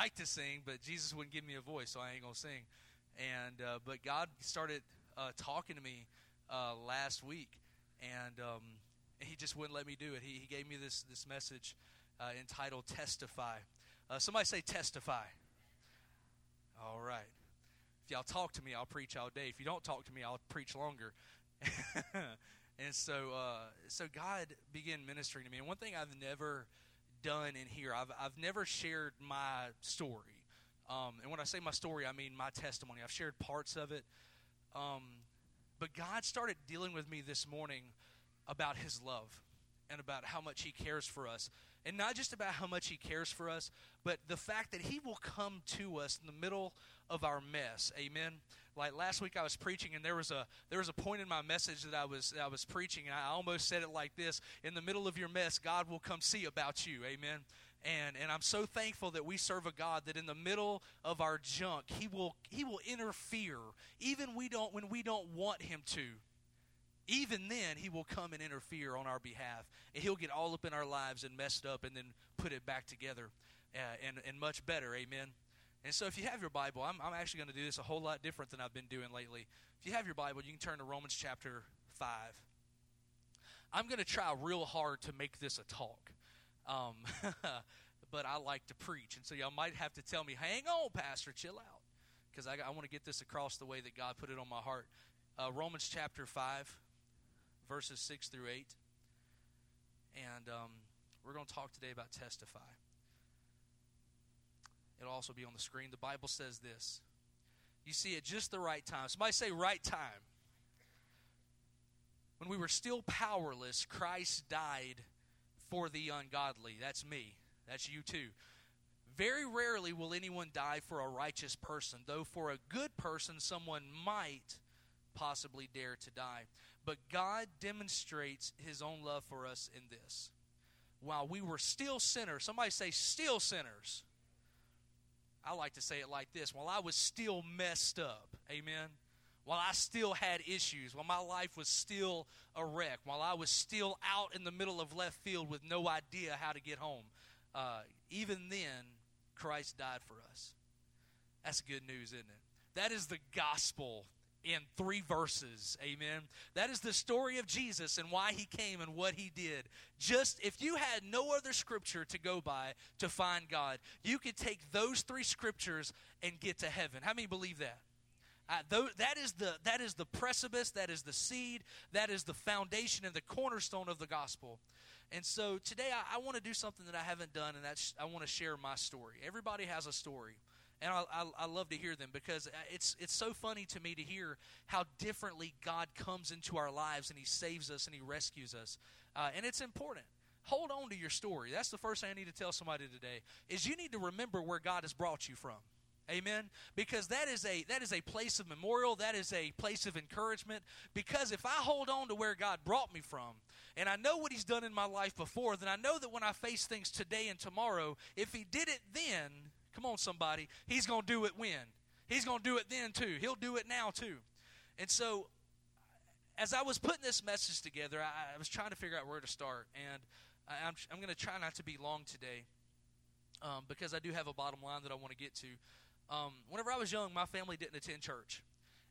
like to sing, but Jesus wouldn't give me a voice, so I ain't gonna sing. And uh, but God started uh, talking to me uh, last week, and um, He just wouldn't let me do it. He, he gave me this this message uh, entitled "Testify." Uh, somebody say "Testify." All right. If y'all talk to me, I'll preach all day. If you don't talk to me, I'll preach longer. and so, uh, so God began ministering to me. And one thing I've never done in here, I've I've never shared my story. Um, and when I say my story, I mean my testimony. I've shared parts of it. Um, but God started dealing with me this morning about His love and about how much He cares for us. And not just about how much He cares for us, but the fact that He will come to us in the middle of our mess. Amen. Like last week I was preaching and there was a there was a point in my message that I was that I was preaching and I almost said it like this, in the middle of your mess God will come see about you. Amen. And and I'm so thankful that we serve a God that in the middle of our junk, he will he will interfere even we don't when we don't want him to. Even then, he will come and interfere on our behalf. And he'll get all up in our lives and messed up and then put it back together uh, and, and much better. Amen. And so, if you have your Bible, I'm, I'm actually going to do this a whole lot different than I've been doing lately. If you have your Bible, you can turn to Romans chapter 5. I'm going to try real hard to make this a talk. Um, but I like to preach. And so, y'all might have to tell me, hang on, Pastor, chill out. Because I, I want to get this across the way that God put it on my heart. Uh, Romans chapter 5, verses 6 through 8. And um, we're going to talk today about testify. It'll also be on the screen. The Bible says this. You see, at just the right time. Somebody say, right time. When we were still powerless, Christ died for the ungodly. That's me. That's you too. Very rarely will anyone die for a righteous person, though for a good person, someone might possibly dare to die. But God demonstrates his own love for us in this. While we were still sinners, somebody say, still sinners. I like to say it like this while I was still messed up, amen. While I still had issues, while my life was still a wreck, while I was still out in the middle of left field with no idea how to get home, uh, even then, Christ died for us. That's good news, isn't it? That is the gospel in three verses. Amen. That is the story of Jesus and why he came and what he did. Just if you had no other scripture to go by to find God, you could take those three scriptures and get to heaven. How many believe that? Uh, th- that is the that is the precipice, that is the seed, that is the foundation and the cornerstone of the gospel. And so today I, I want to do something that I haven't done, and that's I want to share my story. Everybody has a story and I, I, I, love to hear them because uh, it's it's so funny to me to hear how differently God comes into our lives and He saves us and He rescues us, uh, and it's important. Hold on to your story. That's the first thing I need to tell somebody today. Is you need to remember where God has brought you from. Amen. Because that is a that is a place of memorial. That is a place of encouragement. Because if I hold on to where God brought me from, and I know what He's done in my life before, then I know that when I face things today and tomorrow, if He did it then, Come on, somebody. He's going to do it when? He's going to do it then, too. He'll do it now, too. And so, as I was putting this message together, I, I was trying to figure out where to start. And I, am I'm, I'm going to try not to be long today um, because I do have a bottom line that I want to get to. Um, whenever I was young, my family didn't attend church.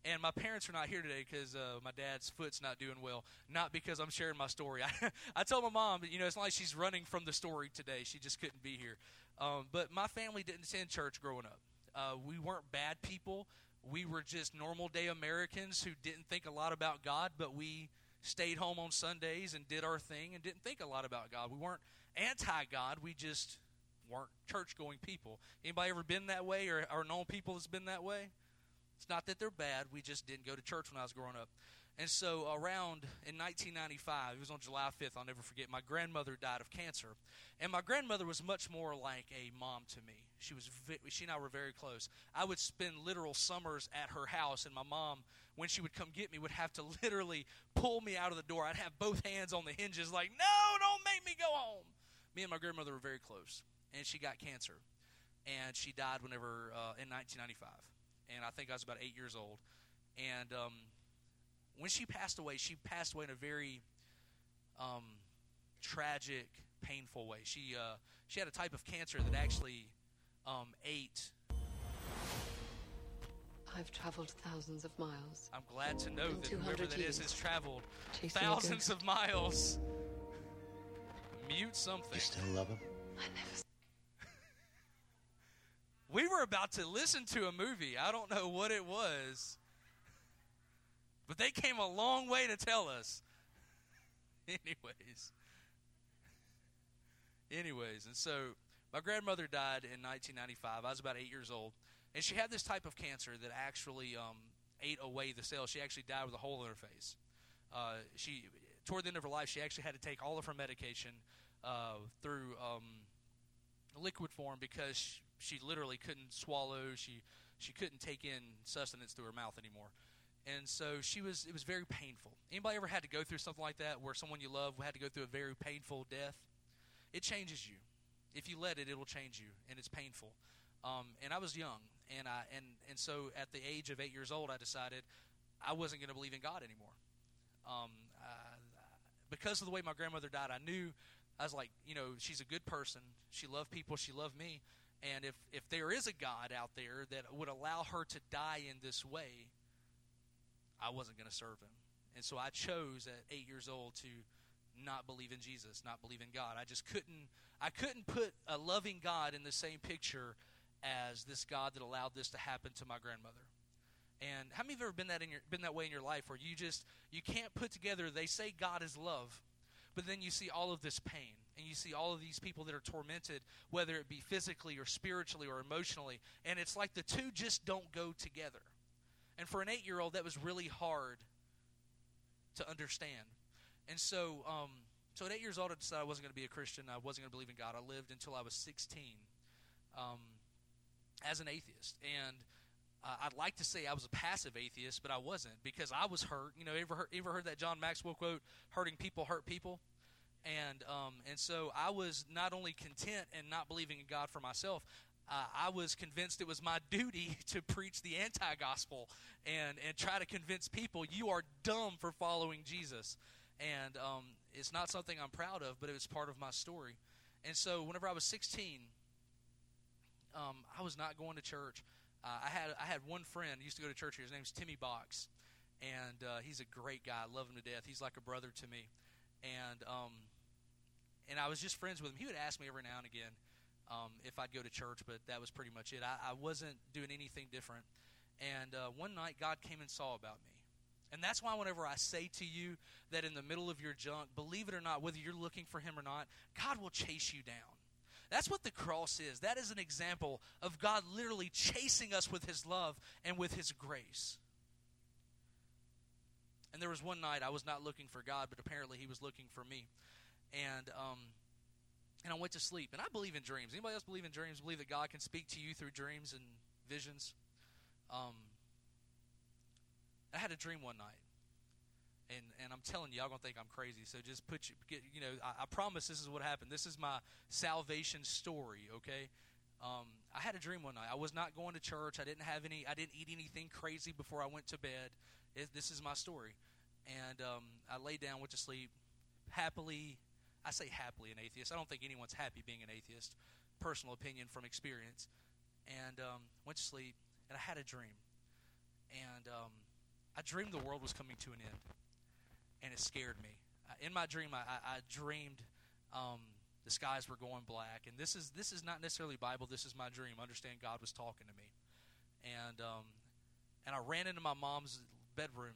And my parents are not here today because uh, my dad's foot's not doing well. Not because I'm sharing my story. I, I told my mom, you know, it's not like she's running from the story today. She just couldn't be here. Um, but my family didn't attend church growing up. Uh, we weren't bad people. We were just normal day Americans who didn't think a lot about God, but we stayed home on Sundays and did our thing and didn't think a lot about God. We weren't anti God. We just weren't church going people. Anybody ever been that way or, or known people that's been that way? It's not that they're bad. We just didn't go to church when I was growing up. And so, around in 1995, it was on July 5th, I'll never forget, my grandmother died of cancer. And my grandmother was much more like a mom to me. She, was, she and I were very close. I would spend literal summers at her house, and my mom, when she would come get me, would have to literally pull me out of the door. I'd have both hands on the hinges, like, no, don't make me go home. Me and my grandmother were very close, and she got cancer. And she died whenever, uh, in 1995. And I think I was about eight years old. And um, when she passed away, she passed away in a very um, tragic, painful way. She uh, she had a type of cancer that actually um, ate. I've traveled thousands of miles. I'm glad to know that whoever 200 that is years, has traveled thousands of miles. Mute something. You still love him? I never We were about to listen to a movie. I don't know what it was. But they came a long way to tell us. Anyways. Anyways, and so my grandmother died in 1995. I was about eight years old. And she had this type of cancer that actually um, ate away the cells. She actually died with a hole in her face. Uh, she, toward the end of her life, she actually had to take all of her medication uh, through um, liquid form because she, she literally couldn't swallow. She she couldn't take in sustenance through her mouth anymore, and so she was. It was very painful. Anybody ever had to go through something like that, where someone you love had to go through a very painful death? It changes you. If you let it, it will change you, and it's painful. Um, and I was young, and I and and so at the age of eight years old, I decided I wasn't going to believe in God anymore. Um, uh, because of the way my grandmother died, I knew I was like, you know, she's a good person. She loved people. She loved me. And if if there is a God out there that would allow her to die in this way, I wasn't going to serve him. And so I chose at eight years old to not believe in Jesus, not believe in God. I just couldn't. I couldn't put a loving God in the same picture as this God that allowed this to happen to my grandmother. And how many of you have ever been that in your been that way in your life where you just you can't put together they say God is love, but then you see all of this pain and you see all of these people that are tormented, whether it be physically or spiritually or emotionally, and it's like the two just don't go together. And for an eight year old, that was really hard to understand. And so, um, so at eight years old, I decided I wasn't going to be a Christian. I wasn't going to believe in God. I lived until I was 16 um, as an atheist. And uh, I'd like to say I was a passive atheist, but I wasn't because I was hurt. You know, ever heard, ever heard that John Maxwell quote, "Hurting people hurt people," and um, and so I was not only content and not believing in God for myself. Uh, I was convinced it was my duty to preach the anti-gospel and and try to convince people you are dumb for following Jesus, and um, it's not something I'm proud of, but it was part of my story. And so, whenever I was 16, um, I was not going to church. Uh, I had I had one friend used to go to church here. His name's Timmy Box, and uh, he's a great guy. I love him to death. He's like a brother to me, and um, and I was just friends with him. He would ask me every now and again um, if I'd go to church, but that was pretty much it. I, I wasn't doing anything different. And uh, one night, God came and saw about me. And that's why, whenever I say to you that in the middle of your junk, believe it or not, whether you're looking for Him or not, God will chase you down. That's what the cross is. That is an example of God literally chasing us with His love and with His grace. And there was one night I was not looking for God, but apparently He was looking for me. And um, and I went to sleep. And I believe in dreams. Anybody else believe in dreams? Believe that God can speak to you through dreams and visions? Um, I had a dream one night, and and I'm telling you, y'all gonna think I'm crazy. So just put you, get, you know, I, I promise this is what happened. This is my salvation story. Okay. Um, I had a dream one night. I was not going to church. I didn't have any. I didn't eat anything crazy before I went to bed. It, this is my story, and um, I laid down, went to sleep, happily. I say happily an atheist. I don't think anyone's happy being an atheist. Personal opinion from experience, and um, went to sleep, and I had a dream, and um, I dreamed the world was coming to an end, and it scared me. In my dream, I, I, I dreamed um, the skies were going black, and this is this is not necessarily Bible. This is my dream. Understand, God was talking to me, and um, and I ran into my mom's bedroom,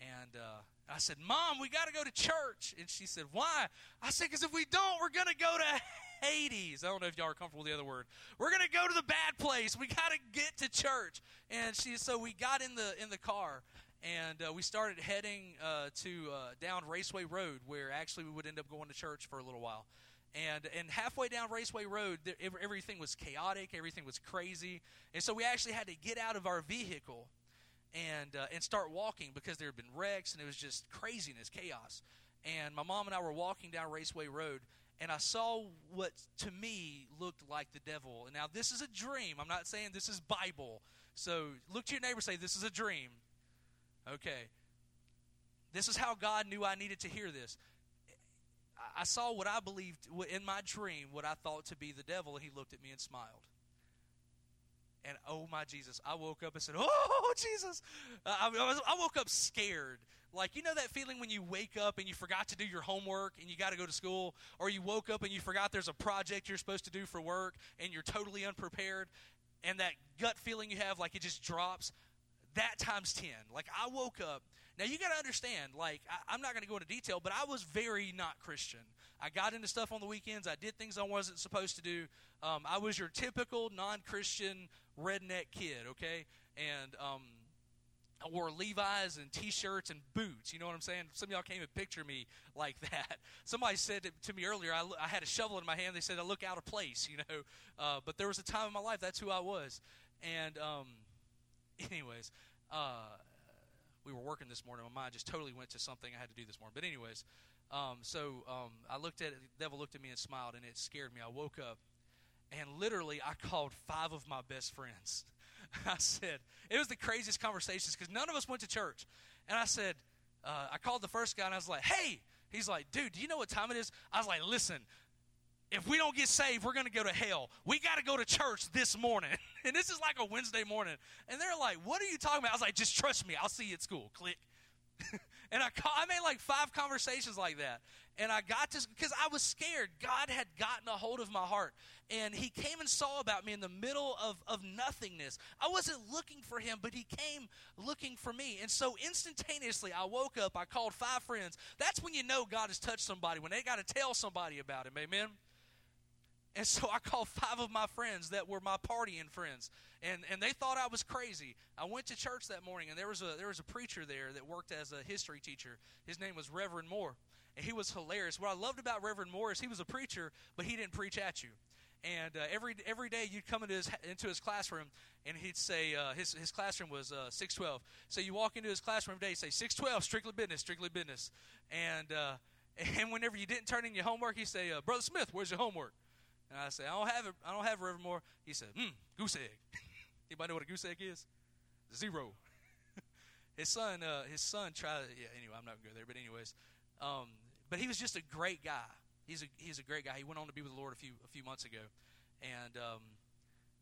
and uh, I said, "Mom, we got to go to church," and she said, "Why?" I said, "Because if we don't, we're gonna go to Hades." I don't know if y'all are comfortable with the other word. We're gonna go to the bad place. We got to get to church, and she so we got in the in the car. And uh, we started heading uh, to uh, down Raceway Road, where actually we would end up going to church for a little while and and halfway down Raceway Road, there, everything was chaotic, everything was crazy, and so we actually had to get out of our vehicle and uh, and start walking because there had been wrecks and it was just craziness, chaos. And my mom and I were walking down Raceway Road, and I saw what to me looked like the devil. And now this is a dream. I'm not saying this is Bible. So look to your neighbor, say this is a dream. Okay. This is how God knew I needed to hear this. I saw what I believed in my dream, what I thought to be the devil, and he looked at me and smiled. And oh my Jesus, I woke up and said, "Oh Jesus!" Uh, I, I, was, I woke up scared. Like you know that feeling when you wake up and you forgot to do your homework and you got to go to school, or you woke up and you forgot there's a project you're supposed to do for work and you're totally unprepared, and that gut feeling you have like it just drops. That times ten. Like I woke up. Now you got to understand. Like I, I'm not going to go into detail, but I was very not Christian. I got into stuff on the weekends. I did things I wasn't supposed to do. Um, I was your typical non-Christian redneck kid, okay? And um, I wore Levi's and T-shirts and boots. You know what I'm saying? Some of y'all can't even picture me like that. Somebody said to me earlier, I, I had a shovel in my hand. They said I look out of place, you know. Uh, but there was a time in my life that's who I was. And um, anyways, uh, we were working this morning. My mind just totally went to something I had to do this morning. But anyways, um, so um, I looked at it. The devil looked at me and smiled, and it scared me. I woke up, and literally, I called five of my best friends. I said, it was the craziest conversations because none of us went to church. And I said, uh, I called the first guy, and I was like, hey. He's like, dude, do you know what time it is? I was like, listen, if we don't get saved, we're going to go to hell. We got to go to church this morning. and this is like a Wednesday morning. And they're like, what are you talking about? I was like, just trust me. I'll see you at school. Click. and I, call, I made like five conversations like that. And I got to, because I was scared. God had gotten a hold of my heart. And He came and saw about me in the middle of, of nothingness. I wasn't looking for Him, but He came looking for me. And so instantaneously, I woke up, I called five friends. That's when you know God has touched somebody, when they got to tell somebody about Him. Amen? And so I called five of my friends that were my partying friends, and, and they thought I was crazy. I went to church that morning, and there was a there was a preacher there that worked as a history teacher. His name was Reverend Moore, and he was hilarious. What I loved about Reverend Moore is he was a preacher, but he didn't preach at you. And uh, every every day you'd come into his into his classroom, and he'd say uh, his his classroom was uh, six twelve. So you walk into his classroom day, say six twelve, strictly business, strictly business. And uh, and whenever you didn't turn in your homework, he'd say, uh, Brother Smith, where's your homework? And I say, I don't have it. I don't have it, Reverend Moore. He said, hmm, goose egg. Anybody know what a goose egg is? Zero. his son, uh, his son tried. Yeah. Anyway, I'm not gonna go there. But anyways, um, but he was just a great guy. He's a he's a great guy. He went on to be with the Lord a few a few months ago, and um,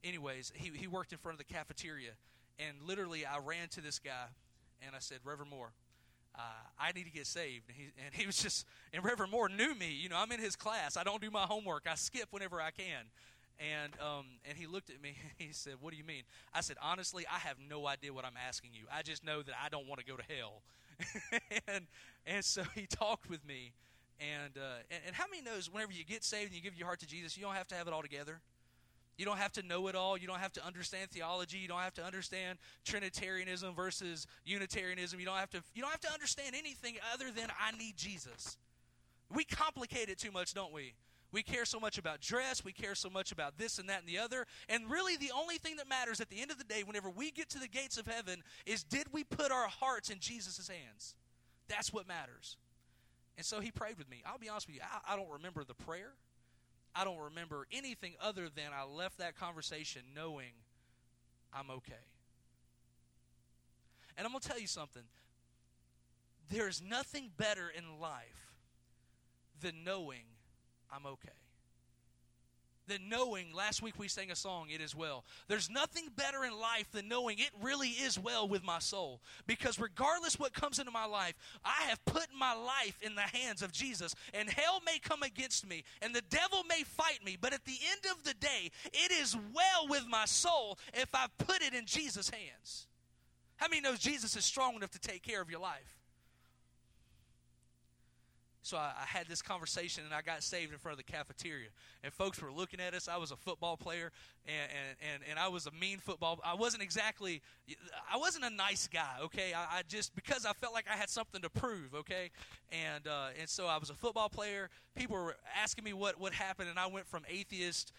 anyways, he he worked in front of the cafeteria, and literally I ran to this guy, and I said, Reverend Moore, uh, I need to get saved. And he, and he was just, and Reverend Moore knew me. You know, I'm in his class. I don't do my homework. I skip whenever I can. And um, and he looked at me. He said, "What do you mean?" I said, "Honestly, I have no idea what I'm asking you. I just know that I don't want to go to hell." and and so he talked with me. And, uh, and and how many knows whenever you get saved and you give your heart to Jesus, you don't have to have it all together. You don't have to know it all. You don't have to understand theology. You don't have to understand Trinitarianism versus Unitarianism. You don't have to you don't have to understand anything other than I need Jesus. We complicate it too much, don't we? We care so much about dress, we care so much about this and that and the other. And really the only thing that matters at the end of the day whenever we get to the gates of heaven is did we put our hearts in Jesus' hands? That's what matters. And so he prayed with me. I'll be honest with you, I, I don't remember the prayer. I don't remember anything other than I left that conversation knowing I'm okay. And I'm going to tell you something. There's nothing better in life than knowing I'm okay. Than knowing last week we sang a song it is well. There's nothing better in life than knowing it really is well with my soul. Because regardless what comes into my life i have put my life in the hands of jesus. And hell may come against me and the devil may fight me but at the end of the day it is well with my soul if i put it in jesus hands. How many knows jesus is strong enough to take care of your life so I, I, had this conversation and I got saved in front of the cafeteria. And folks were looking at us. I was a football player and, and, and, and I was a mean football. I wasn't exactly, I wasn't a nice guy, okay? I, I just, because I felt like I had something to prove, okay? And, uh, and so I was a football player. People were asking me what, what happened and I went from atheist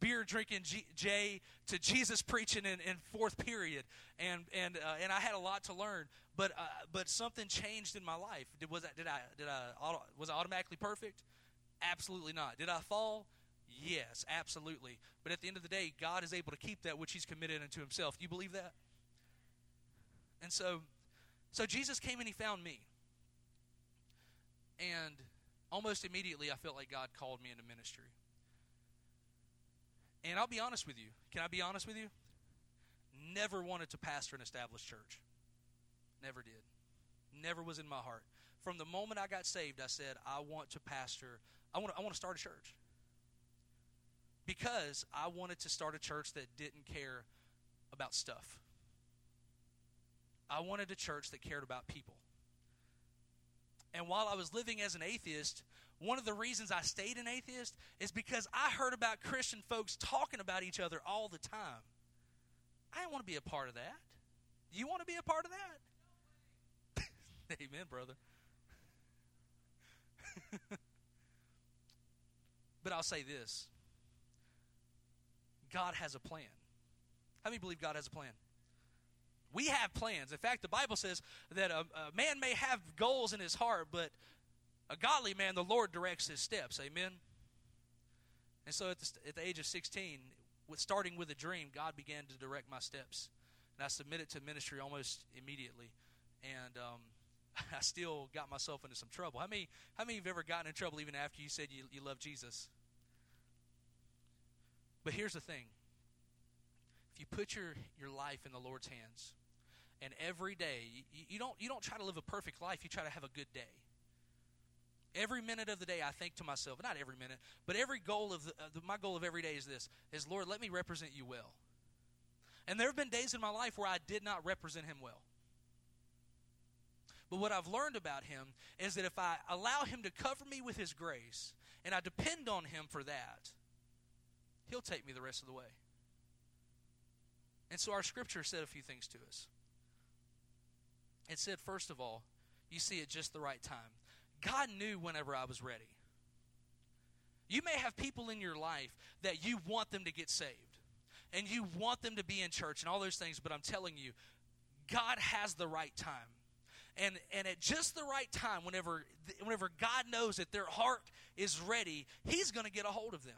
beer drinking Jay to Jesus preaching in, in fourth period, and and uh, and I had a lot to learn. But uh, but something changed in my life. Did was that did I did I auto, was I automatically perfect? Absolutely not. Did I fall? Yes, absolutely. But at the end of the day, God is able to keep that which He's committed unto Himself. Do you believe that? And so, so Jesus came and He found me, and almost immediately I felt like God called me into ministry. And I'll be honest with you. Can I be honest with you? never wanted to pastor an established church. Never did. Never was in my heart. From the moment I got saved, I said, I want to pastor, I want to, I want to start a church. Because I wanted to start a church that didn't care about stuff. I wanted a church that cared about people. And while I was living as an atheist, one of the reasons I stayed an atheist is because I heard about Christian folks talking about each other all the time. I didn't want to be a part of that. You want to be a part of that? Amen, brother. but I'll say this God has a plan. How many believe God has a plan? We have plans. In fact, the Bible says that a, a man may have goals in his heart, but a godly man, the Lord directs his steps. Amen. And so at the, at the age of 16, with starting with a dream, God began to direct my steps. And I submitted to ministry almost immediately. And um, I still got myself into some trouble. How many, how many have ever gotten in trouble even after you said you, you love Jesus? But here's the thing if you put your, your life in the Lord's hands, and every day you, you, don't you don't try to live a perfect life you try to have a good day. Every minute of the day i think to myself not every minute but every goal of the, uh, the, my goal of every day is this is lord let me represent you well. And there have been days in my life where i did not represent him well. But what i've learned about him is that if i allow him to cover me with his grace and i depend on him for that he'll take me the rest of the way. And so our scripture said a few things to us it said, first of all, you see at just the right time. God knew whenever I was ready. You may have people in your life that you want them to get saved and you want them to be in church and all those things, but I'm telling you, God has the right time. And, and at just the right time, whenever, whenever God knows that their heart is ready, He's going to get a hold of them.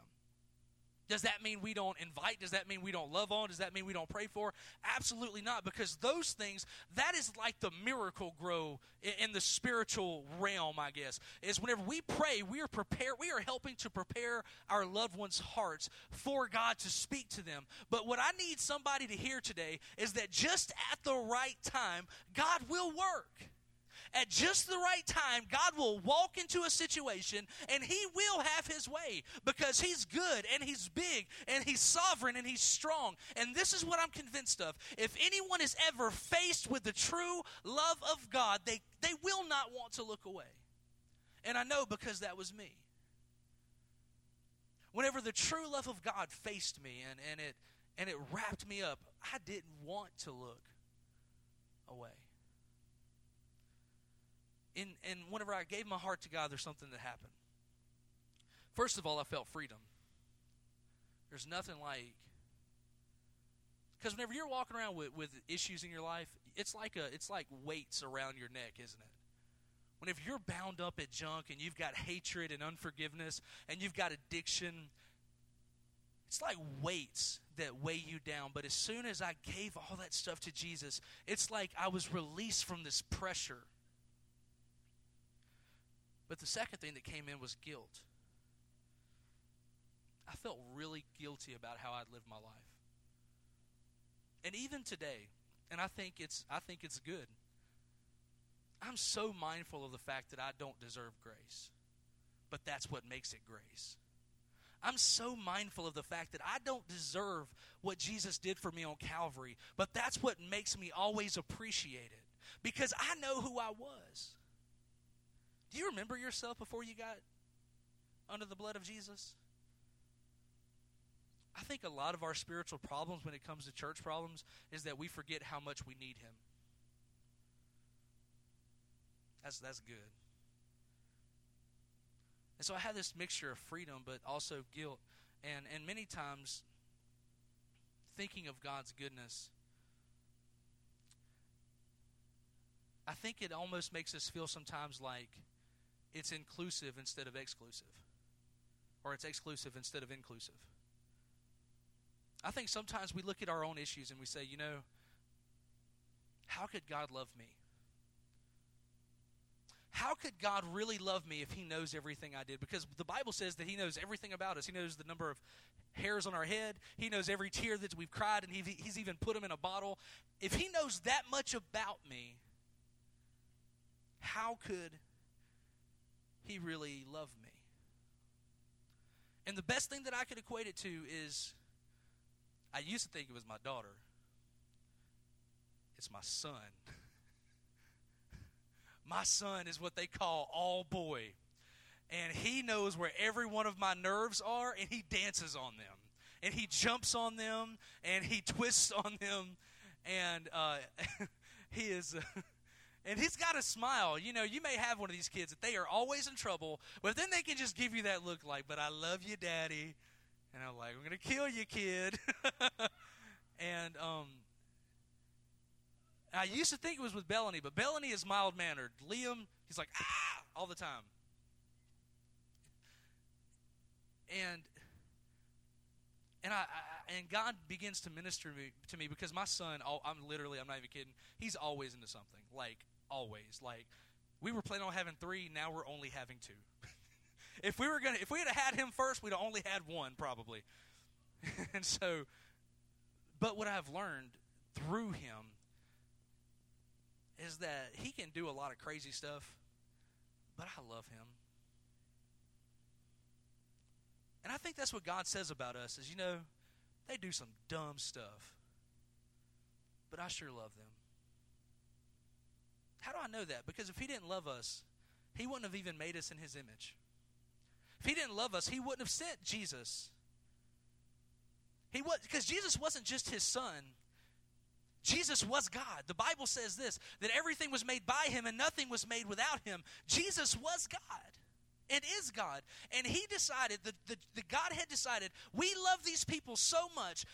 Does that mean we don't invite? Does that mean we don't love on? Does that mean we don't pray for? Absolutely not, because those things, that is like the Miracle-Gro in the spiritual realm, I guess. Is whenever we pray, we are prepared, we are helping to prepare our loved ones' hearts for God to speak to them. But what I need somebody to hear today is that just at the right time, God will work at just the right time, God will walk into a situation and He will have His way because He's good and He's big and He's sovereign and He's strong. And this is what I'm convinced of. If anyone is ever faced with the true love of God, they, they will not want to look away. And I know because that was me. Whenever the true love of God faced me and, and it and it wrapped me up, I didn't want to look away in, and whenever I gave my heart to God, there's something that happened. First of all, I felt freedom. There's nothing like because whenever you're walking around with, with issues in your life, it's like a it's like weights around your neck, isn't it? Whenever you're bound up at junk and you've got hatred and unforgiveness and you've got addiction, it's like weights that weigh you down. But as soon as I gave all that stuff to Jesus, it's like I was released from this pressure. But the second thing that came in was guilt. I felt really guilty about how I'd lived my life. And even today, and I think it's I think it's good. I'm so mindful of the fact that I don't deserve grace. But that's what makes it grace. I'm so mindful of the fact that I don't deserve what Jesus did for me on Calvary, but that's what makes me always appreciate it because I know who I was. Do you remember yourself before you got under the blood of Jesus? I think a lot of our spiritual problems when it comes to church problems is that we forget how much we need him. That's that's good. And so I had this mixture of freedom but also guilt and and many times thinking of God's goodness I think it almost makes us feel sometimes like it's inclusive instead of exclusive, or it's exclusive instead of inclusive. I think sometimes we look at our own issues and we say, you know, how could God love me? how could God really love me if He knows everything I did? Because the Bible says that He knows everything about us. He knows the number of hairs on our head. He knows every tear that we've cried, and he, He's even put them in a bottle. If He knows that much about me, how could He really loved me? And the best thing that I could equate it to is I used to think it was my daughter, it's my son. My son is what they call all boy. And he knows where every one of my nerves are, and he dances on them. And he jumps on them, and he twists on them. And uh, he is. and he's got a smile. You know, you may have one of these kids that they are always in trouble, but then they can just give you that look like, but I love you, daddy. And I'm like, I'm going to kill you, kid. and um, I used to think it was with Bellany, but Bellany is mild mannered. Liam, he's like, ah, all the time. And and I, I, and God begins to minister me, to me because my son, I'm literally, I'm not even kidding. He's always into something, like always. Like we were planning on having three, now we're only having two. if we were gonna, if we had had him first, we'd only had one probably. and so, but what I've learned through him is that he can do a lot of crazy stuff, but I love him. And I think that's what God says about us is, you know, they do some dumb stuff, but I sure love them. How do I know that? Because if he didn't love us, he wouldn't have even made us in his image. If he didn't love us, he wouldn't have sent Jesus. He was because Jesus wasn't just his son, Jesus was God. The Bible says this that everything was made by him and nothing was made without him. Jesus was God and is God. And he decided, the, the, the Godhead decided, we love these people so much,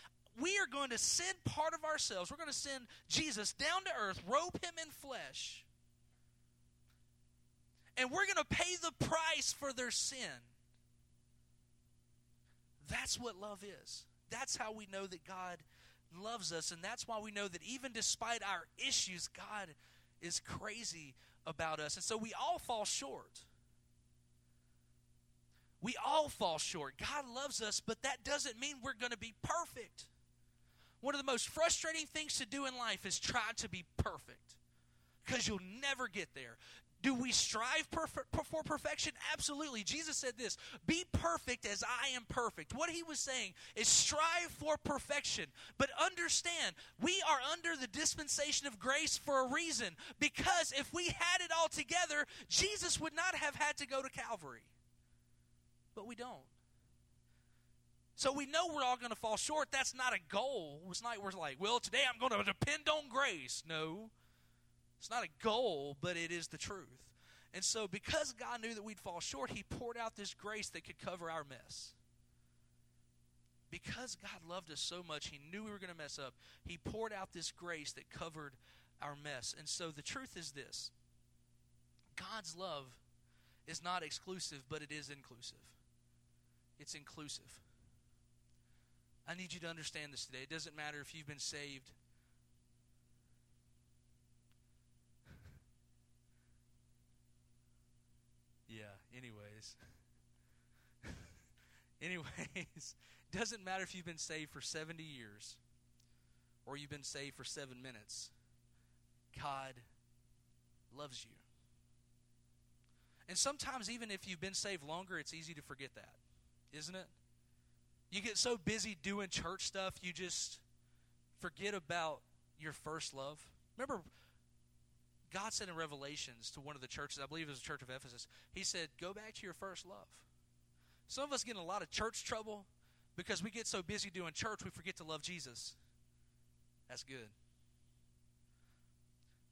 we are going to send part of ourselves. We're going to send Jesus down to earth, robe him in flesh. And we're going to pay the price for their sin. That's what love is. That's how we know that God loves us. And that's why we know that even despite our issues, God is crazy about us. And so we all fall short. We all fall short. God loves us, but that doesn't mean we're going to be perfect. One of the most frustrating things to do in life is try to be perfect because you'll never get there. Do we strive for perfection? Absolutely. Jesus said this Be perfect as I am perfect. What he was saying is strive for perfection. But understand, we are under the dispensation of grace for a reason. Because if we had it all together, Jesus would not have had to go to Calvary. But we don't. So we know we're all going to fall short. That's not a goal. It's not we're like, well, today I'm going to depend on grace. No. It's not a goal, but it is the truth. And so, because God knew that we'd fall short, He poured out this grace that could cover our mess. Because God loved us so much, He knew we were going to mess up. He poured out this grace that covered our mess. And so, the truth is this God's love is not exclusive, but it is inclusive. It's inclusive. I need you to understand this today. It doesn't matter if you've been saved yeah, anyways. anyways, doesn't matter if you've been saved for 70 years or you've been saved for seven minutes. God loves you. And sometimes, even if you've been saved longer, it's easy to forget that, isn't it? You get so busy doing church stuff, you just forget about your first love. Remember, God said in Revelations to one of the churches, I believe it was the church of Ephesus, He said, Go back to your first love. Some of us get in a lot of church trouble because we get so busy doing church we forget to love Jesus. That's good.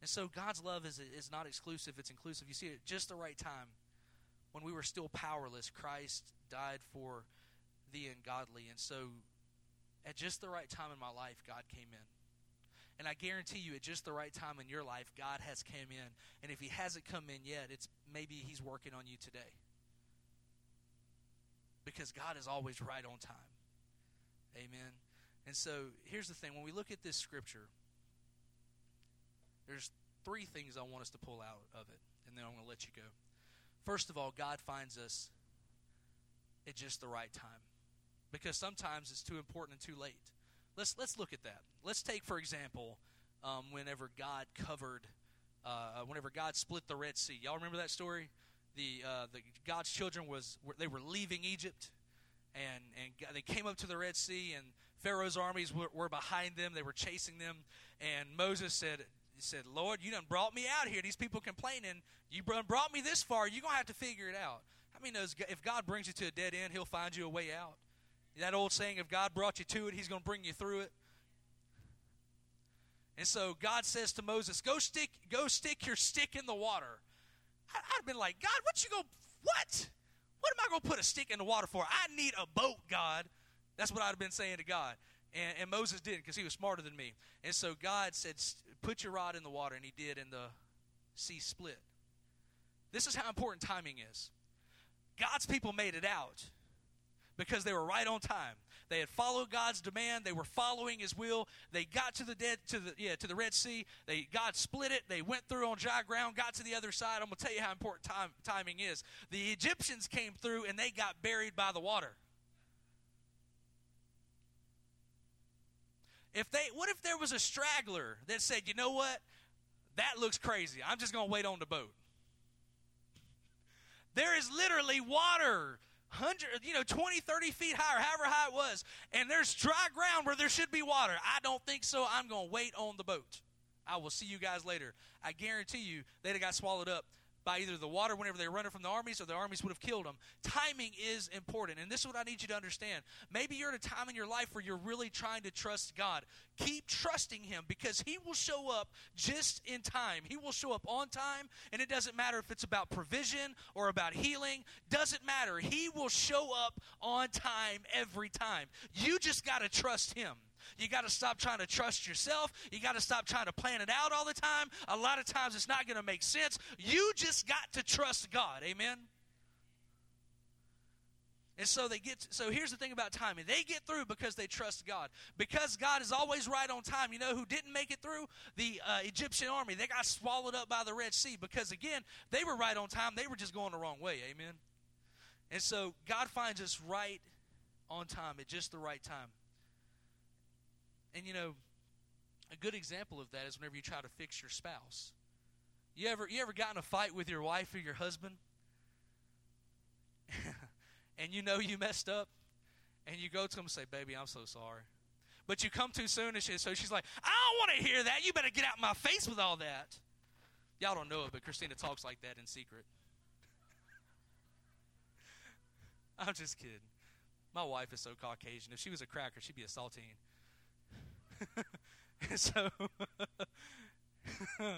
And so God's love is, is not exclusive, it's inclusive. You see at just the right time. When we were still powerless, Christ died for the ungodly. And so at just the right time in my life, God came in. And I guarantee you, at just the right time in your life, God has come in. And if He hasn't come in yet, it's maybe He's working on you today. Because God is always right on time. Amen. And so here's the thing when we look at this scripture, there's three things I want us to pull out of it, and then I'm going to let you go. First of all, God finds us at just the right time because sometimes it's too important and too late. Let's let's look at that. Let's take for example, um, whenever God covered, uh, whenever God split the Red Sea. Y'all remember that story? The uh, the God's children was they were leaving Egypt, and and they came up to the Red Sea, and Pharaoh's armies were, were behind them. They were chasing them, and Moses said. He said, Lord, you done brought me out here. These people complaining. You brought me this far. You're going to have to figure it out. How many knows if God brings you to a dead end, he'll find you a way out? That old saying, if God brought you to it, he's going to bring you through it. And so God says to Moses, "Go stick, go stick your stick in the water." I, would have been like, "God, what you go? What? What am I going to put a stick in the water for? I need a boat, God." That's what I'd have been saying to God. And, and Moses didn't because he was smarter than me. And so God said, "Put your rod in the water," and he did, and the sea split. This is how important timing is. God's people made it out because they were right on time. They had followed God's demand. They were following His will. They got to the dead to the yeah to the Red Sea. They God split it. They went through on dry ground. Got to the other side. I'm gonna tell you how important time, timing is. The Egyptians came through and they got buried by the water. If they, what if there was a straggler that said, you know what, that looks crazy. I'm just gonna wait on the boat. There is literally water 100, you know, 20, 30 feet higher, however high it was, and there's dry ground where there should be water. I don't think so. I'm going to wait on the boat. I will see you guys later. I guarantee you they'd have got swallowed up by either the water whenever they were running from the armies or the armies would have killed them. Timing is important. And this is what I need you to understand. Maybe you're at a time in your life where you're really trying to trust God. Keep trusting Him because He will show up just in time. He will show up on time, and it doesn't matter if it's about provision or about healing. Doesn't matter. He will show up on time every time. You just got to trust Him. You got to stop trying to trust yourself. You got to stop trying to plan it out all the time. A lot of times it's not going to make sense. You just got to trust God. Amen. And so they get so here's the thing about timing. They get through because they trust God. Because God is always right on time. You know who didn't make it through? The uh, Egyptian army. They got swallowed up by the Red Sea because again, they were right on time. They were just going the wrong way. Amen. And so God finds us right on time at just the right time. And you know, a good example of that is whenever you try to fix your spouse. You ever you ever got in a fight with your wife or your husband? and you know you messed up and you go to them and say, "Baby, I'm so sorry." But you come too soon and she, so she's like, "I don't want to hear that. You better get out of my face with all that." Y'all don't know it, but Christina talks like that in secret. I'm just kidding. My wife is so Caucasian. If she was a cracker, she'd be a saltine. so,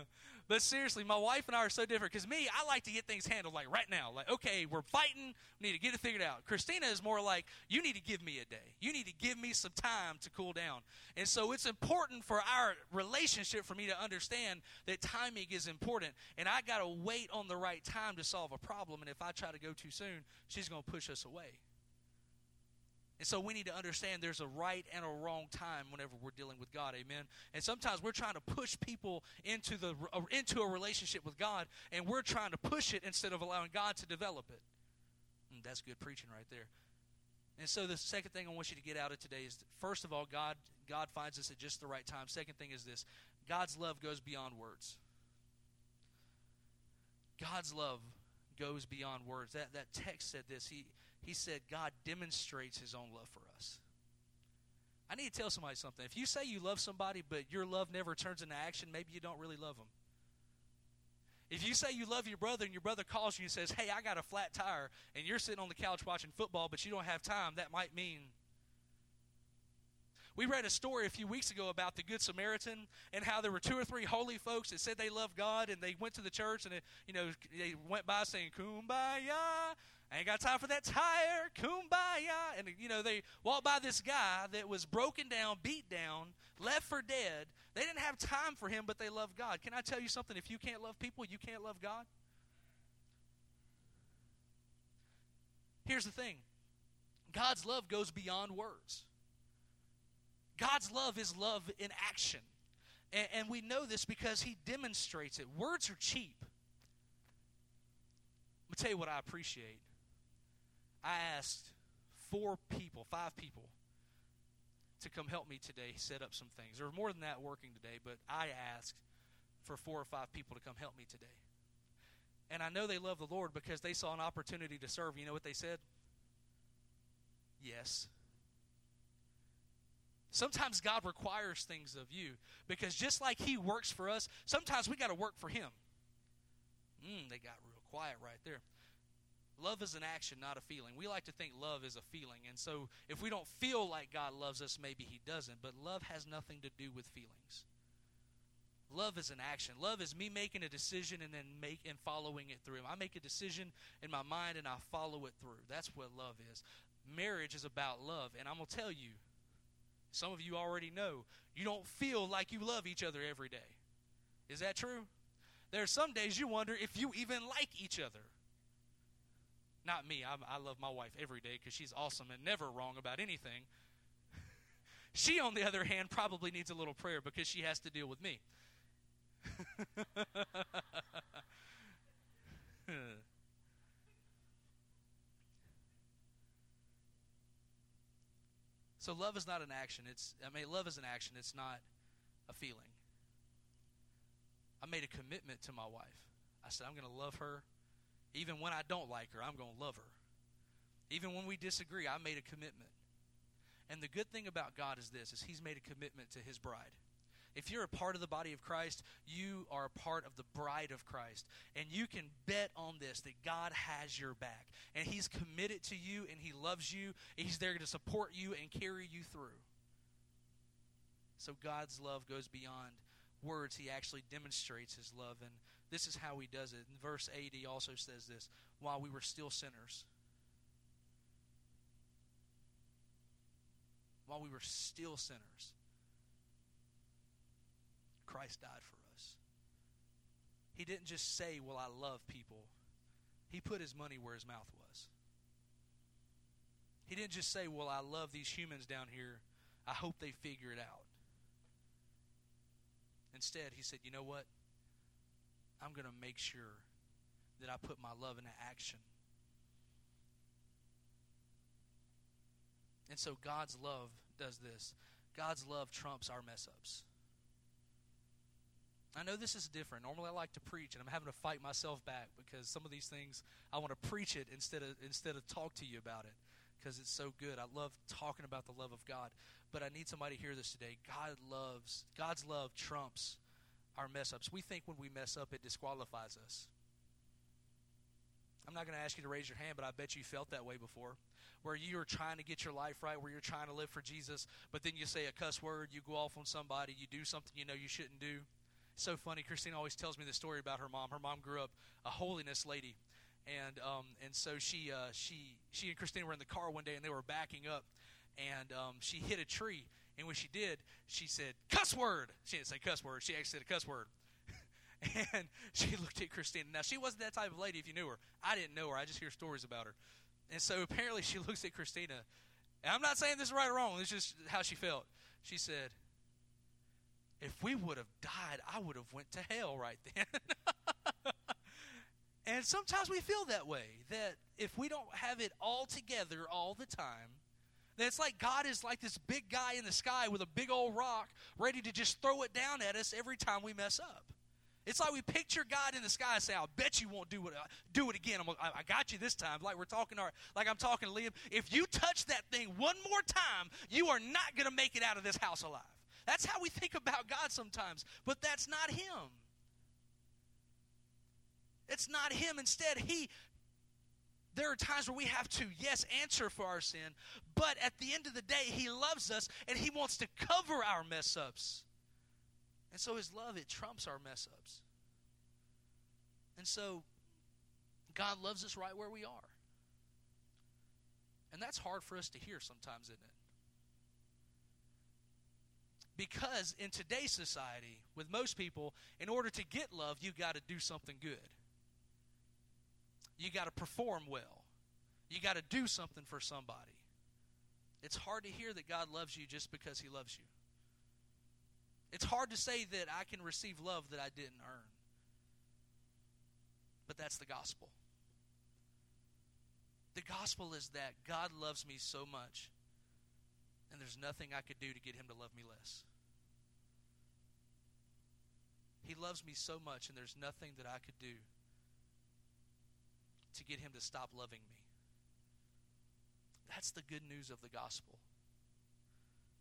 but seriously, my wife and I are so different because me, I like to get things handled like right now. Like, okay, we're fighting, we need to get it figured out. Christina is more like, you need to give me a day. You need to give me some time to cool down. And so it's important for our relationship for me to understand that timing is important. And I got to wait on the right time to solve a problem. And if I try to go too soon, she's going to push us away. And so we need to understand there's a right and a wrong time whenever we're dealing with God. Amen. And sometimes we're trying to push people into the uh, into a relationship with God and we're trying to push it instead of allowing God to develop it. And mm, that's good preaching right there. And so the second thing I want you to get out of today is first of all God God finds us at just the right time. Second thing is this. God's love goes beyond words. God's love goes beyond words. That that text said this. He he said God demonstrates his own love for us. I need to tell somebody something. If you say you love somebody, but your love never turns into action, maybe you don't really love them. If you say you love your brother and your brother calls you and says, Hey, I got a flat tire, and you're sitting on the couch watching football, but you don't have time, that might mean. We read a story a few weeks ago about the Good Samaritan and how there were two or three holy folks that said they loved God and they went to the church and, it, you know, they went by saying, Kumbaya, Ain't got time for that tire, kumbaya. And, you know, they walked by this guy that was broken down, beat down, left for dead. They didn't have time for him, but they loved God. Can I tell you something? If you can't love people, you can't love God. Here's the thing God's love goes beyond words. God's love is love in action. And, and we know this because he demonstrates it. Words are cheap. Let me tell you what I appreciate. I asked four people, five people, to come help me today set up some things. There were more than that working today, but I asked for four or five people to come help me today. And I know they love the Lord because they saw an opportunity to serve. You know what they said? Yes. Sometimes God requires things of you because just like He works for us, sometimes we got to work for Him. Mm, they got real quiet right there. Love is an action, not a feeling. We like to think love is a feeling. And so if we don't feel like God loves us, maybe He doesn't. But love has nothing to do with feelings. Love is an action. Love is me making a decision and then make and following it through. I make a decision in my mind and I follow it through. That's what love is. Marriage is about love, and I'm gonna tell you, some of you already know, you don't feel like you love each other every day. Is that true? There are some days you wonder if you even like each other. Not me. I, I love my wife every day because she's awesome and never wrong about anything. she, on the other hand, probably needs a little prayer because she has to deal with me. so love is not an action. It's I mean love is an action. It's not a feeling. I made a commitment to my wife. I said I'm going to love her even when I don't like her. I'm going to love her. Even when we disagree, I made a commitment. And the good thing about God is this is he's made a commitment to his bride. If you're a part of the body of Christ, you are a part of the bride of Christ. And you can bet on this that God has your back. And He's committed to you and He loves you. He's there to support you and carry you through. So God's love goes beyond words. He actually demonstrates His love. And this is how He does it. In verse 8, He also says this while we were still sinners. While we were still sinners Christ died for us. He didn't just say, Well, I love people. He put his money where his mouth was. He didn't just say, Well, I love these humans down here. I hope they figure it out. Instead, he said, You know what? I'm going to make sure that I put my love into action. And so God's love does this God's love trumps our mess ups. I know this is different. Normally, I like to preach, and I'm having to fight myself back because some of these things I want to preach it instead of instead of talk to you about it because it's so good. I love talking about the love of God, but I need somebody to hear this today. God loves God's love trumps our mess ups. We think when we mess up, it disqualifies us. I'm not going to ask you to raise your hand, but I bet you felt that way before. Where you are trying to get your life right, where you're trying to live for Jesus, but then you say a cuss word, you go off on somebody, you do something you know you shouldn't do so funny. Christine always tells me the story about her mom. Her mom grew up a holiness lady, and um, and so she uh, she she and Christine were in the car one day, and they were backing up, and um, she hit a tree. And when she did, she said cuss word. She didn't say cuss word. She actually said a cuss word. and she looked at Christina. Now she wasn't that type of lady. If you knew her, I didn't know her. I just hear stories about her. And so apparently she looks at Christina. And I'm not saying this is right or wrong. It's just how she felt. She said, if we would have died, I would have went to hell right then. and sometimes we feel that way that if we don't have it all together all the time, that it's like God is like this big guy in the sky with a big old rock ready to just throw it down at us every time we mess up. It's like we picture God in the sky and say, "I bet you won't do it. Uh, do it again. I'm, I got you this time." Like we're talking, our, like I'm talking to Liam. If you touch that thing one more time, you are not going to make it out of this house alive. That's how we think about God sometimes, but that's not Him. It's not Him. Instead, He. There are times where we have to, yes, answer for our sin, but at the end of the day, He loves us and He wants to cover our mess ups. And so His love, it trumps our mess ups. And so God loves us right where we are. And that's hard for us to hear sometimes, isn't it? Because in today's society, with most people, in order to get love, you've got to do something good. You got to perform well. You got to do something for somebody. It's hard to hear that God loves you just because He loves you. It's hard to say that I can receive love that I didn't earn. But that's the gospel. The gospel is that God loves me so much, and there's nothing I could do to get him to love me less. He loves me so much, and there's nothing that I could do to get him to stop loving me. That's the good news of the gospel.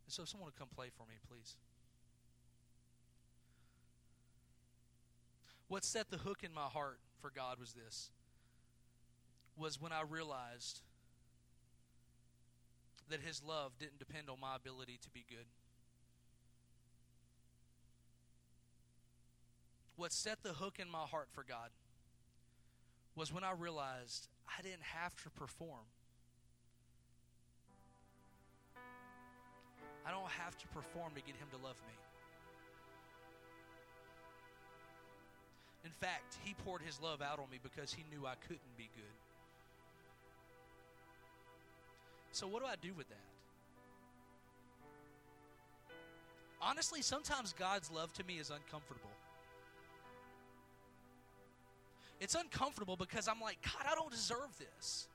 And so, someone will come play for me, please. What set the hook in my heart for God was this was when I realized that his love didn't depend on my ability to be good. What set the hook in my heart for God was when I realized I didn't have to perform. I don't have to perform to get him to love me. In fact, he poured his love out on me because he knew I couldn't be good. So, what do I do with that? Honestly, sometimes God's love to me is uncomfortable. It's uncomfortable because I'm like, God, I don't deserve this.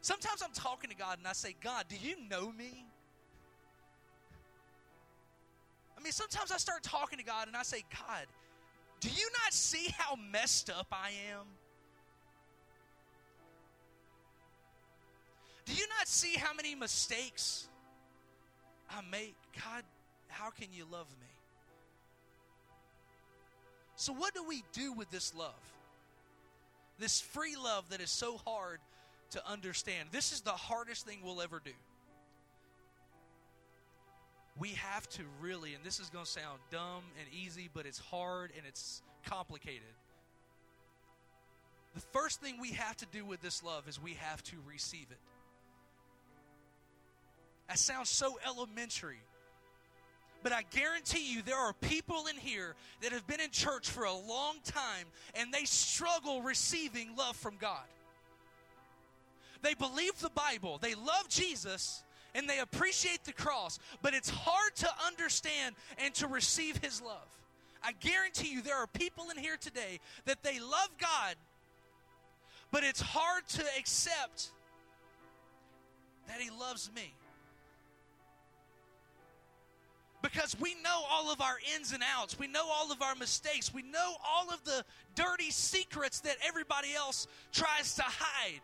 Sometimes I'm talking to God and I say, God, do you know me? I mean, sometimes I start talking to God and I say, God, do you not see how messed up I am? Do you not see how many mistakes I make? God, how can you love me? So, what do we do with this love? This free love that is so hard to understand. This is the hardest thing we'll ever do. We have to really, and this is going to sound dumb and easy, but it's hard and it's complicated. The first thing we have to do with this love is we have to receive it. That sounds so elementary. But I guarantee you, there are people in here that have been in church for a long time and they struggle receiving love from God. They believe the Bible, they love Jesus, and they appreciate the cross, but it's hard to understand and to receive His love. I guarantee you, there are people in here today that they love God, but it's hard to accept that He loves me because we know all of our ins and outs. We know all of our mistakes. We know all of the dirty secrets that everybody else tries to hide.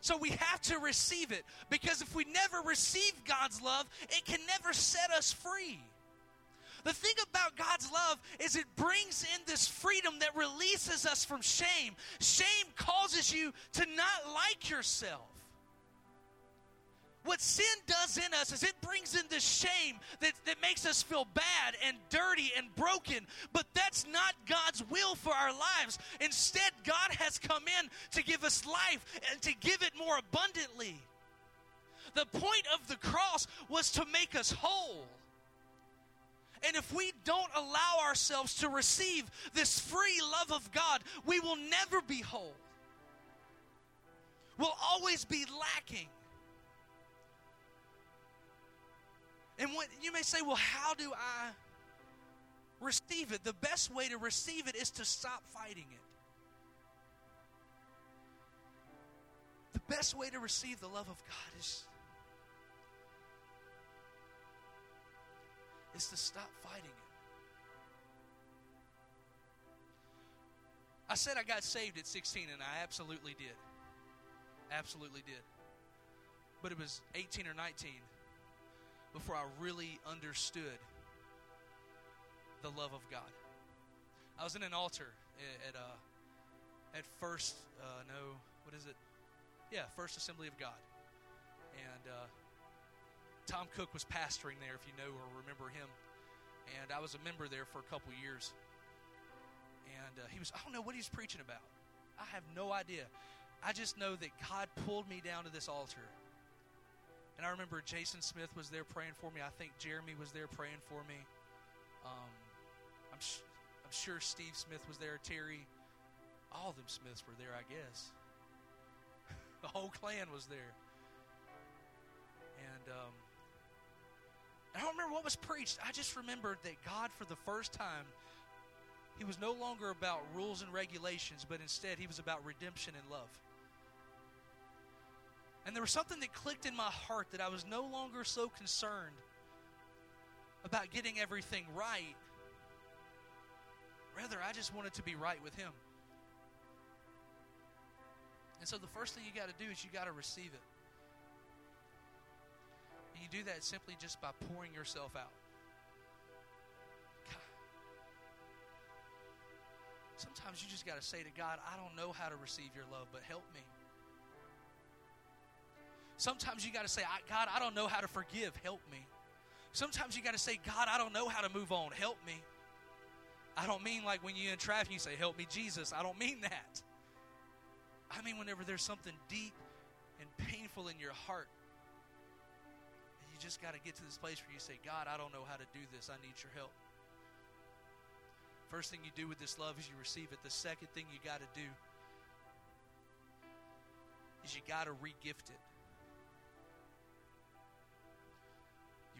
So we have to receive it because if we never receive God's love, it can never set us free. The thing about God's love is it brings in this freedom that releases us from shame. Shame causes you to not like yourself. What sin does in us is it brings in this shame that, that makes us feel bad and dirty and broken. But that's not God's will for our lives. Instead, God has come in to give us life and to give it more abundantly. The point of the cross was to make us whole. And if we don't allow ourselves to receive this free love of God, we will never be whole. We'll always be lacking. And what you may say, well, how do I receive it? The best way to receive it is to stop fighting it. The best way to receive the love of God is, is to stop fighting it. I said I got saved at 16, and I absolutely did. Absolutely did. But it was 18 or 19 before I really understood the love of God. I was in an altar at, uh, at first, uh, no, what is it? Yeah, First Assembly of God. And uh, Tom Cook was pastoring there, if you know or remember him. And I was a member there for a couple years. And uh, he was, I don't know what he was preaching about. I have no idea. I just know that God pulled me down to this altar and I remember Jason Smith was there praying for me. I think Jeremy was there praying for me. Um, I'm, sh- I'm sure Steve Smith was there, Terry. All of them Smiths were there, I guess. the whole clan was there. And I don't remember what was preached, I just remembered that God, for the first time, He was no longer about rules and regulations, but instead He was about redemption and love. And there was something that clicked in my heart that I was no longer so concerned about getting everything right. Rather, I just wanted to be right with Him. And so the first thing you got to do is you got to receive it. And you do that simply just by pouring yourself out. God. Sometimes you just got to say to God, I don't know how to receive your love, but help me. Sometimes you got to say, God, I don't know how to forgive. Help me. Sometimes you got to say, God, I don't know how to move on. Help me. I don't mean like when you're in traffic, you say, Help me, Jesus. I don't mean that. I mean whenever there's something deep and painful in your heart. And you just got to get to this place where you say, God, I don't know how to do this. I need your help. First thing you do with this love is you receive it. The second thing you got to do is you got to regift it.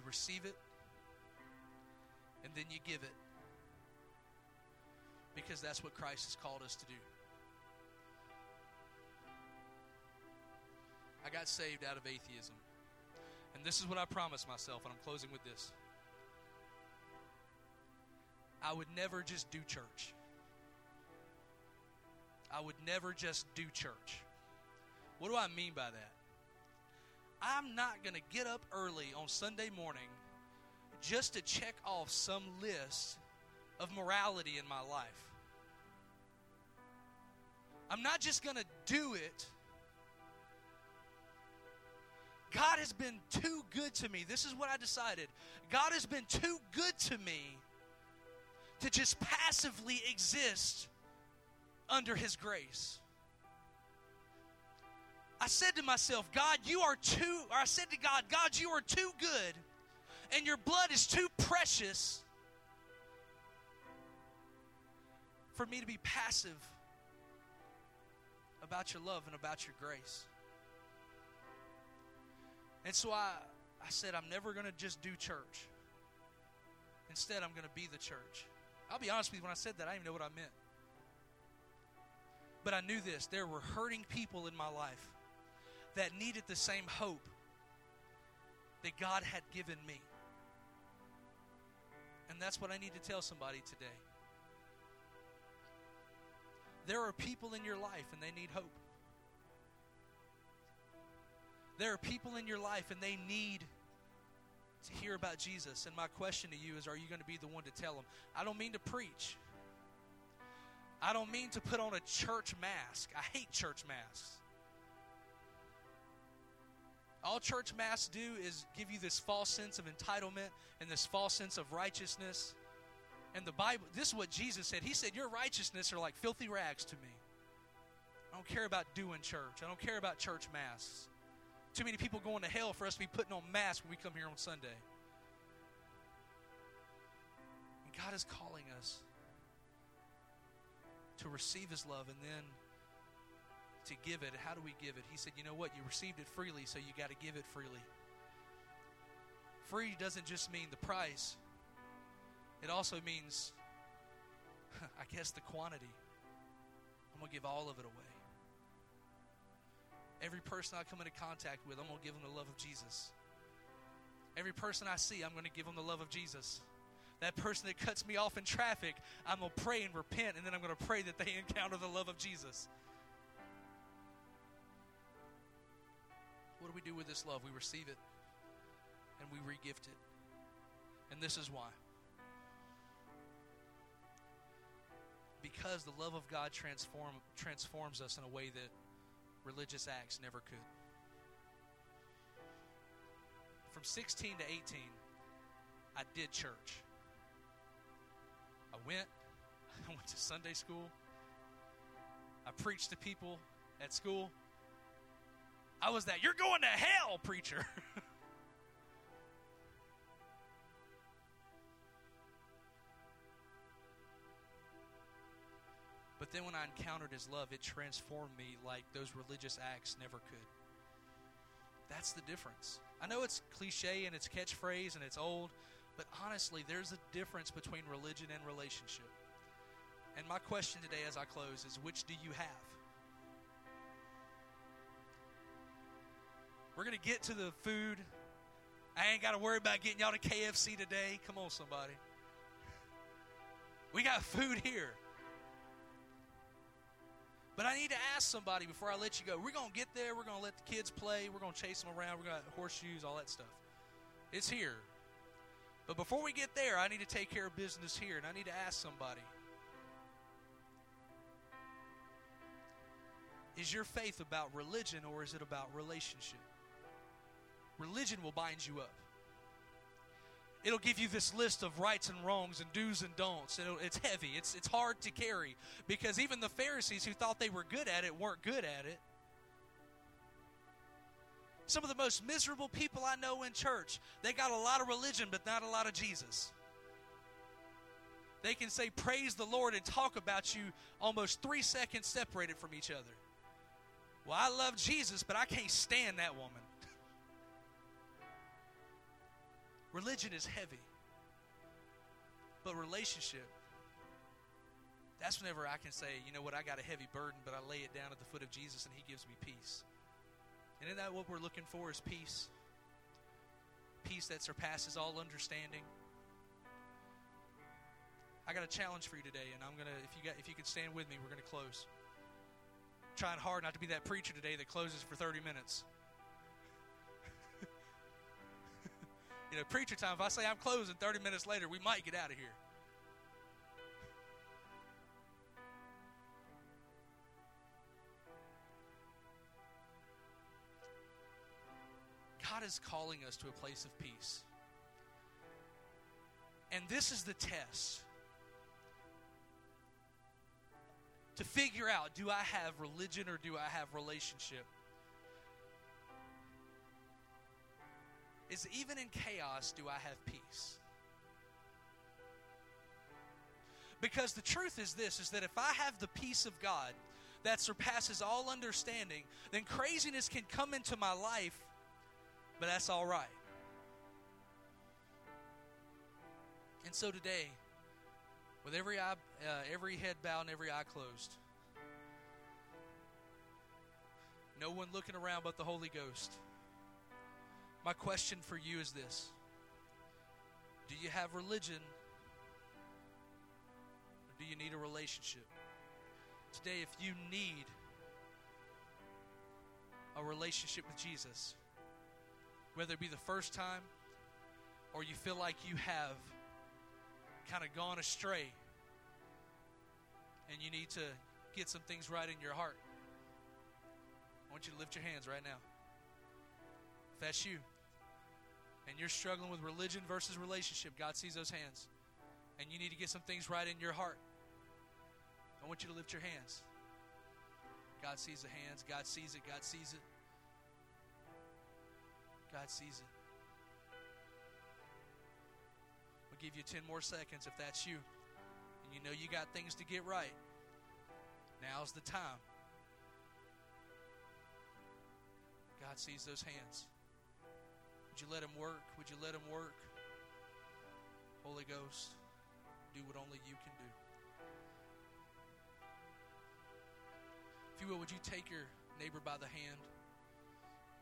You receive it, and then you give it. Because that's what Christ has called us to do. I got saved out of atheism. And this is what I promised myself, and I'm closing with this. I would never just do church. I would never just do church. What do I mean by that? I'm not going to get up early on Sunday morning just to check off some list of morality in my life. I'm not just going to do it. God has been too good to me. This is what I decided. God has been too good to me to just passively exist under His grace. I said to myself, God, you are too, or I said to God, God, you are too good, and your blood is too precious for me to be passive about your love and about your grace. And so I, I said, I'm never going to just do church. Instead, I'm going to be the church. I'll be honest with you, when I said that, I didn't even know what I meant. But I knew this there were hurting people in my life that needed the same hope that God had given me. And that's what I need to tell somebody today. There are people in your life and they need hope. There are people in your life and they need to hear about Jesus. And my question to you is are you going to be the one to tell them? I don't mean to preach. I don't mean to put on a church mask. I hate church masks. All church masks do is give you this false sense of entitlement and this false sense of righteousness. And the Bible, this is what Jesus said. He said, Your righteousness are like filthy rags to me. I don't care about doing church, I don't care about church masks. Too many people going to hell for us to be putting on masks when we come here on Sunday. And God is calling us to receive His love and then to give it. How do we give it? He said, You know what? You received it freely, so you got to give it freely. Free doesn't just mean the price, it also means, I guess, the quantity. I'm going to give all of it away. Every person I come into contact with, I'm going to give them the love of Jesus. Every person I see, I'm going to give them the love of Jesus. That person that cuts me off in traffic, I'm going to pray and repent, and then I'm going to pray that they encounter the love of Jesus. What do we do with this love? We receive it and we regift it. And this is why. Because the love of God transform, transforms us in a way that religious acts never could. From 16 to 18, I did church. I went, I went to Sunday school. I preached to people at school. I was that, you're going to hell, preacher. but then when I encountered his love, it transformed me like those religious acts never could. That's the difference. I know it's cliche and it's catchphrase and it's old, But honestly, there's a difference between religion and relationship. And my question today as I close is which do you have? We're going to get to the food. I ain't got to worry about getting y'all to KFC today. Come on, somebody. We got food here. But I need to ask somebody before I let you go. We're going to get there. We're going to let the kids play. We're going to chase them around. We're going to horseshoes, all that stuff. It's here. But before we get there, I need to take care of business here. And I need to ask somebody Is your faith about religion or is it about relationship? Religion will bind you up. It'll give you this list of rights and wrongs and do's and don'ts. It'll, it's heavy. It's, it's hard to carry because even the Pharisees who thought they were good at it weren't good at it. Some of the most miserable people I know in church, they got a lot of religion but not a lot of Jesus. They can say praise the Lord and talk about you almost three seconds separated from each other. Well, I love Jesus, but I can't stand that woman. Religion is heavy. But relationship, that's whenever I can say, you know what, I got a heavy burden, but I lay it down at the foot of Jesus and He gives me peace. And isn't that what we're looking for is peace? Peace that surpasses all understanding. I got a challenge for you today, and I'm gonna if you got if you could stand with me, we're gonna close. I'm trying hard not to be that preacher today that closes for 30 minutes. You know, preacher time, if I say I'm closing 30 minutes later, we might get out of here. God is calling us to a place of peace. And this is the test to figure out do I have religion or do I have relationship? Is even in chaos, do I have peace? Because the truth is this is that if I have the peace of God that surpasses all understanding, then craziness can come into my life, but that's all right. And so today, with every eye, uh, every head bowed and every eye closed, no one looking around but the Holy Ghost. My question for you is this Do you have religion? Or do you need a relationship? Today, if you need a relationship with Jesus, whether it be the first time or you feel like you have kind of gone astray and you need to get some things right in your heart, I want you to lift your hands right now. If that's you, and you're struggling with religion versus relationship, God sees those hands. And you need to get some things right in your heart. I want you to lift your hands. God sees the hands. God sees it. God sees it. God sees it. We'll give you 10 more seconds if that's you. And you know you got things to get right. Now's the time. God sees those hands. Would you let him work? Would you let him work? Holy Ghost, do what only you can do. If you will, would you take your neighbor by the hand?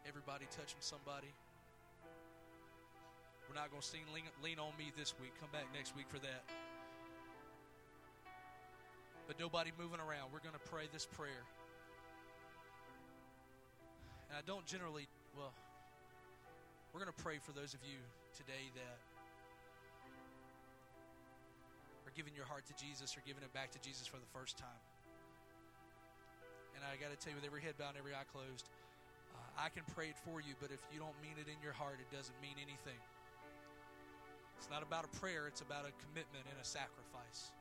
Everybody touching somebody. We're not going to sing lean, lean on Me this week. Come back next week for that. But nobody moving around. We're going to pray this prayer. And I don't generally, well, we're going to pray for those of you today that are giving your heart to Jesus or giving it back to Jesus for the first time. And I got to tell you, with every head bowed every eye closed, uh, I can pray it for you, but if you don't mean it in your heart, it doesn't mean anything. It's not about a prayer, it's about a commitment and a sacrifice.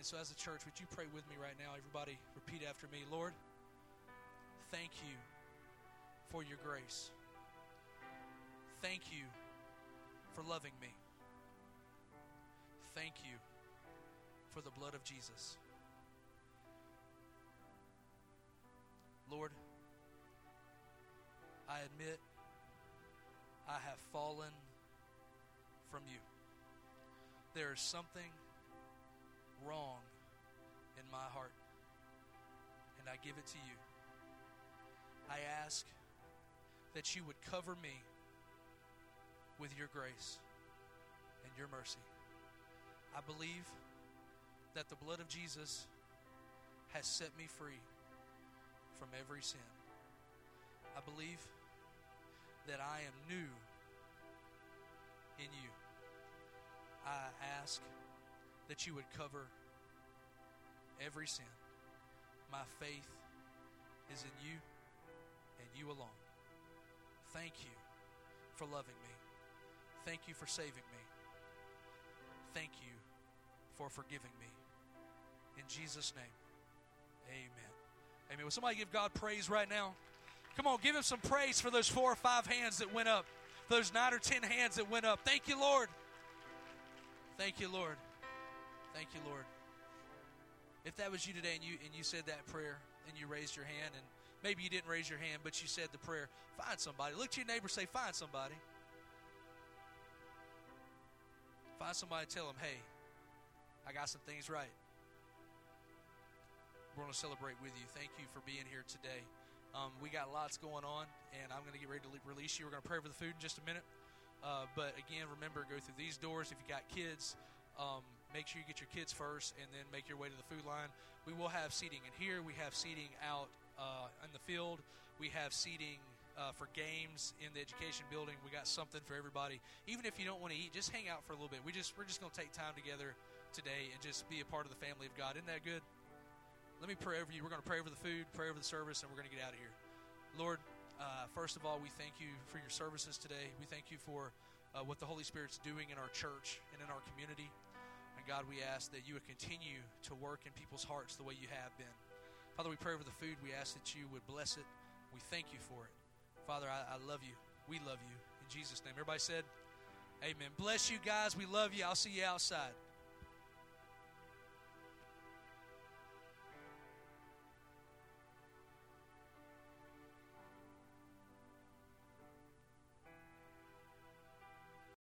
And so, as a church, would you pray with me right now? Everybody, repeat after me Lord, thank you for your grace. Thank you for loving me. Thank you for the blood of Jesus. Lord, I admit I have fallen from you. There is something wrong in my heart, and I give it to you. I ask that you would cover me with your grace and your mercy. I believe that the blood of Jesus has set me free from every sin. I believe that I am new in you. I ask that you would cover every sin. My faith is in you and you alone. Thank you for loving me. Thank you for saving me. Thank you for forgiving me. In Jesus' name, amen. Amen. Will somebody give God praise right now? Come on, give him some praise for those four or five hands that went up, those nine or ten hands that went up. Thank you, Lord. Thank you, Lord. Thank you, Lord. If that was you today and you and you said that prayer and you raised your hand and maybe you didn't raise your hand but you said the prayer, find somebody. Look to your neighbor say find somebody. Find somebody tell them, "Hey, I got some things right." We're going to celebrate with you. Thank you for being here today. Um, we got lots going on, and I'm going to get ready to release you. We're going to pray over the food in just a minute. Uh, but again, remember, go through these doors. If you got kids, um, make sure you get your kids first, and then make your way to the food line. We will have seating in here. We have seating out uh, in the field. We have seating uh, for games in the education building. We got something for everybody. Even if you don't want to eat, just hang out for a little bit. We just we're just going to take time together today and just be a part of the family of God. Isn't that good? Let me pray over you. We're going to pray over the food, pray over the service, and we're going to get out of here. Lord, uh, first of all, we thank you for your services today. We thank you for uh, what the Holy Spirit's doing in our church and in our community. And God, we ask that you would continue to work in people's hearts the way you have been. Father, we pray over the food. We ask that you would bless it. We thank you for it. Father, I, I love you. We love you. In Jesus' name. Everybody said, Amen. Bless you guys. We love you. I'll see you outside.